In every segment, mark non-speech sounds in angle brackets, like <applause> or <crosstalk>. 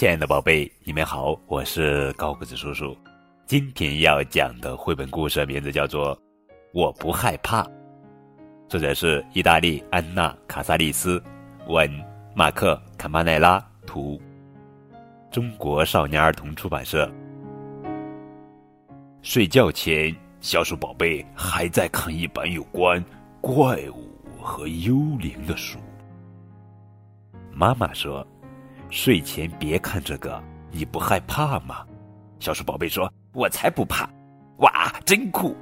亲爱的宝贝，你们好，我是高个子叔叔。今天要讲的绘本故事名字叫做《我不害怕》，作者是意大利安娜·卡萨利斯，文马克·卡马奈拉，图，中国少年儿童出版社。睡觉前，小鼠宝贝还在看一本有关怪物和幽灵的书。妈妈说。睡前别看这个，你不害怕吗？小鼠宝贝说：“我才不怕！”哇，真酷！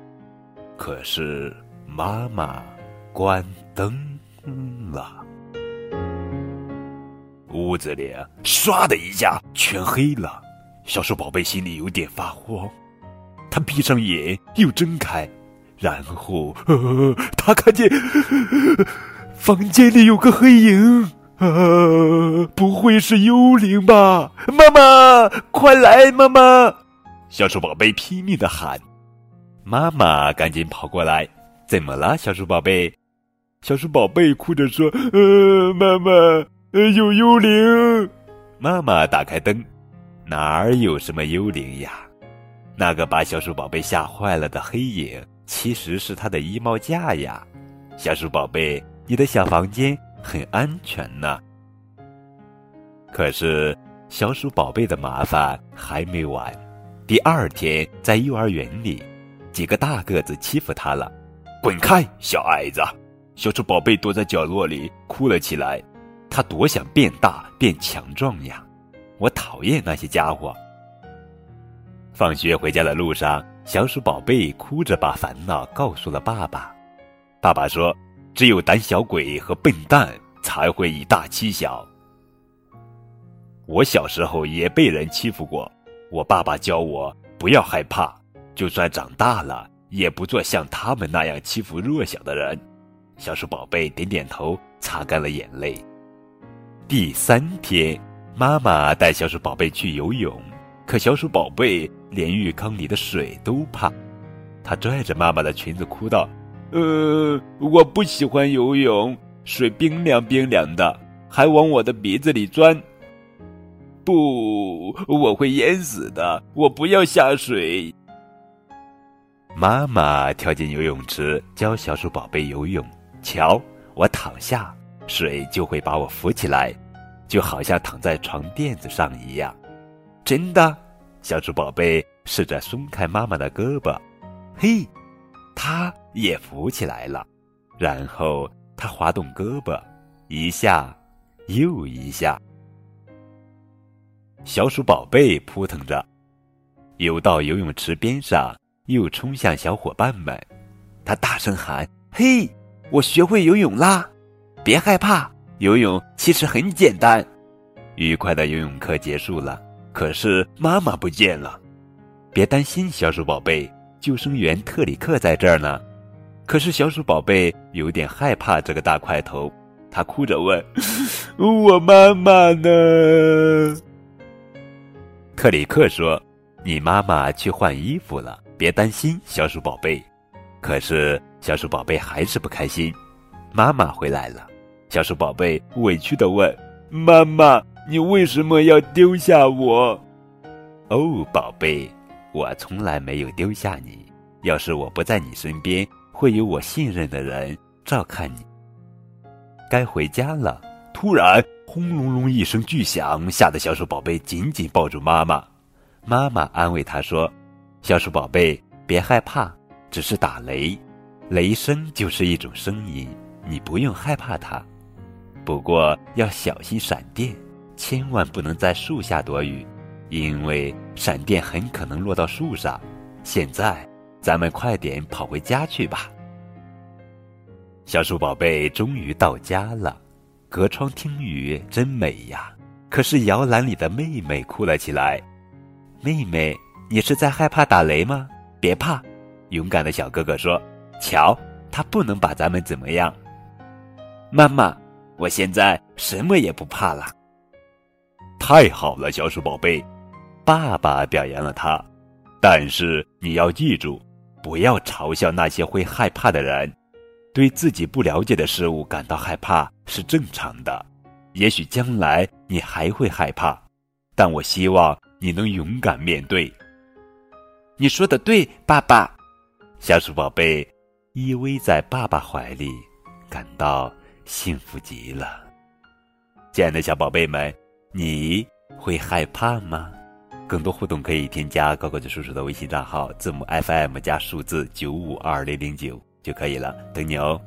可是妈妈关灯了，屋子里唰的一下全黑了。小鼠宝贝心里有点发慌，他闭上眼又睁开，然后他看见房间里有个黑影。啊！<laughs> 不会是幽灵吧？妈妈，快来！妈妈，小鼠宝贝拼命的喊。妈妈赶紧跑过来。怎么了，小鼠宝贝？小鼠宝贝哭着说：“呃，妈妈，呃有幽灵。”妈妈打开灯，哪儿有什么幽灵呀？那个把小鼠宝贝吓坏了的黑影，其实是他的衣帽架呀。小鼠宝贝，你的小房间。很安全呢。可是小鼠宝贝的麻烦还没完。第二天，在幼儿园里，几个大个子欺负他了。滚开，小矮子！小鼠宝贝躲在角落里哭了起来。他多想变大变强壮呀！我讨厌那些家伙。放学回家的路上，小鼠宝贝哭着把烦恼告诉了爸爸。爸爸说。只有胆小鬼和笨蛋才会以大欺小。我小时候也被人欺负过，我爸爸教我不要害怕，就算长大了也不做像他们那样欺负弱小的人。小鼠宝贝点点头，擦干了眼泪。第三天，妈妈带小鼠宝贝去游泳，可小鼠宝贝连浴缸里的水都怕，他拽着妈妈的裙子哭道。呃，我不喜欢游泳，水冰凉冰凉的，还往我的鼻子里钻。不，我会淹死的，我不要下水。妈妈跳进游泳池教小鼠宝贝游泳，瞧，我躺下，水就会把我浮起来，就好像躺在床垫子上一样。真的，小鼠宝贝试着松开妈妈的胳膊，嘿。他也浮起来了，然后他滑动胳膊，一下又一下。小鼠宝贝扑腾着，游到游泳池边上，又冲向小伙伴们。他大声喊：“嘿，我学会游泳啦！别害怕，游泳其实很简单。”愉快的游泳课结束了，可是妈妈不见了。别担心，小鼠宝贝。救生员特里克在这儿呢，可是小鼠宝贝有点害怕这个大块头，他哭着问：“ <laughs> 我妈妈呢？”特里克说：“你妈妈去换衣服了，别担心，小鼠宝贝。”可是小鼠宝贝还是不开心。妈妈回来了，小鼠宝贝委屈的问：“妈妈，你为什么要丢下我？”哦，宝贝。我从来没有丢下你。要是我不在你身边，会有我信任的人照看你。该回家了。突然，轰隆隆一声巨响，吓得小鼠宝贝紧紧抱住妈妈。妈妈安慰他说：“小鼠宝贝，别害怕，只是打雷，雷声就是一种声音，你不用害怕它。不过要小心闪电，千万不能在树下躲雨。”因为闪电很可能落到树上。现在，咱们快点跑回家去吧。小鼠宝贝终于到家了，隔窗听雨真美呀。可是摇篮里的妹妹哭了起来。妹妹，你是在害怕打雷吗？别怕，勇敢的小哥哥说：“瞧，他不能把咱们怎么样。”妈妈，我现在什么也不怕了。太好了，小鼠宝贝。爸爸表扬了他，但是你要记住，不要嘲笑那些会害怕的人。对自己不了解的事物感到害怕是正常的，也许将来你还会害怕，但我希望你能勇敢面对。你说的对，爸爸。小鼠宝贝依偎在爸爸怀里，感到幸福极了。亲爱的小宝贝们，你会害怕吗？更多互动可以添加高个子叔叔的微信账号，字母 FM 加数字九五二零零九就可以了，等你哦。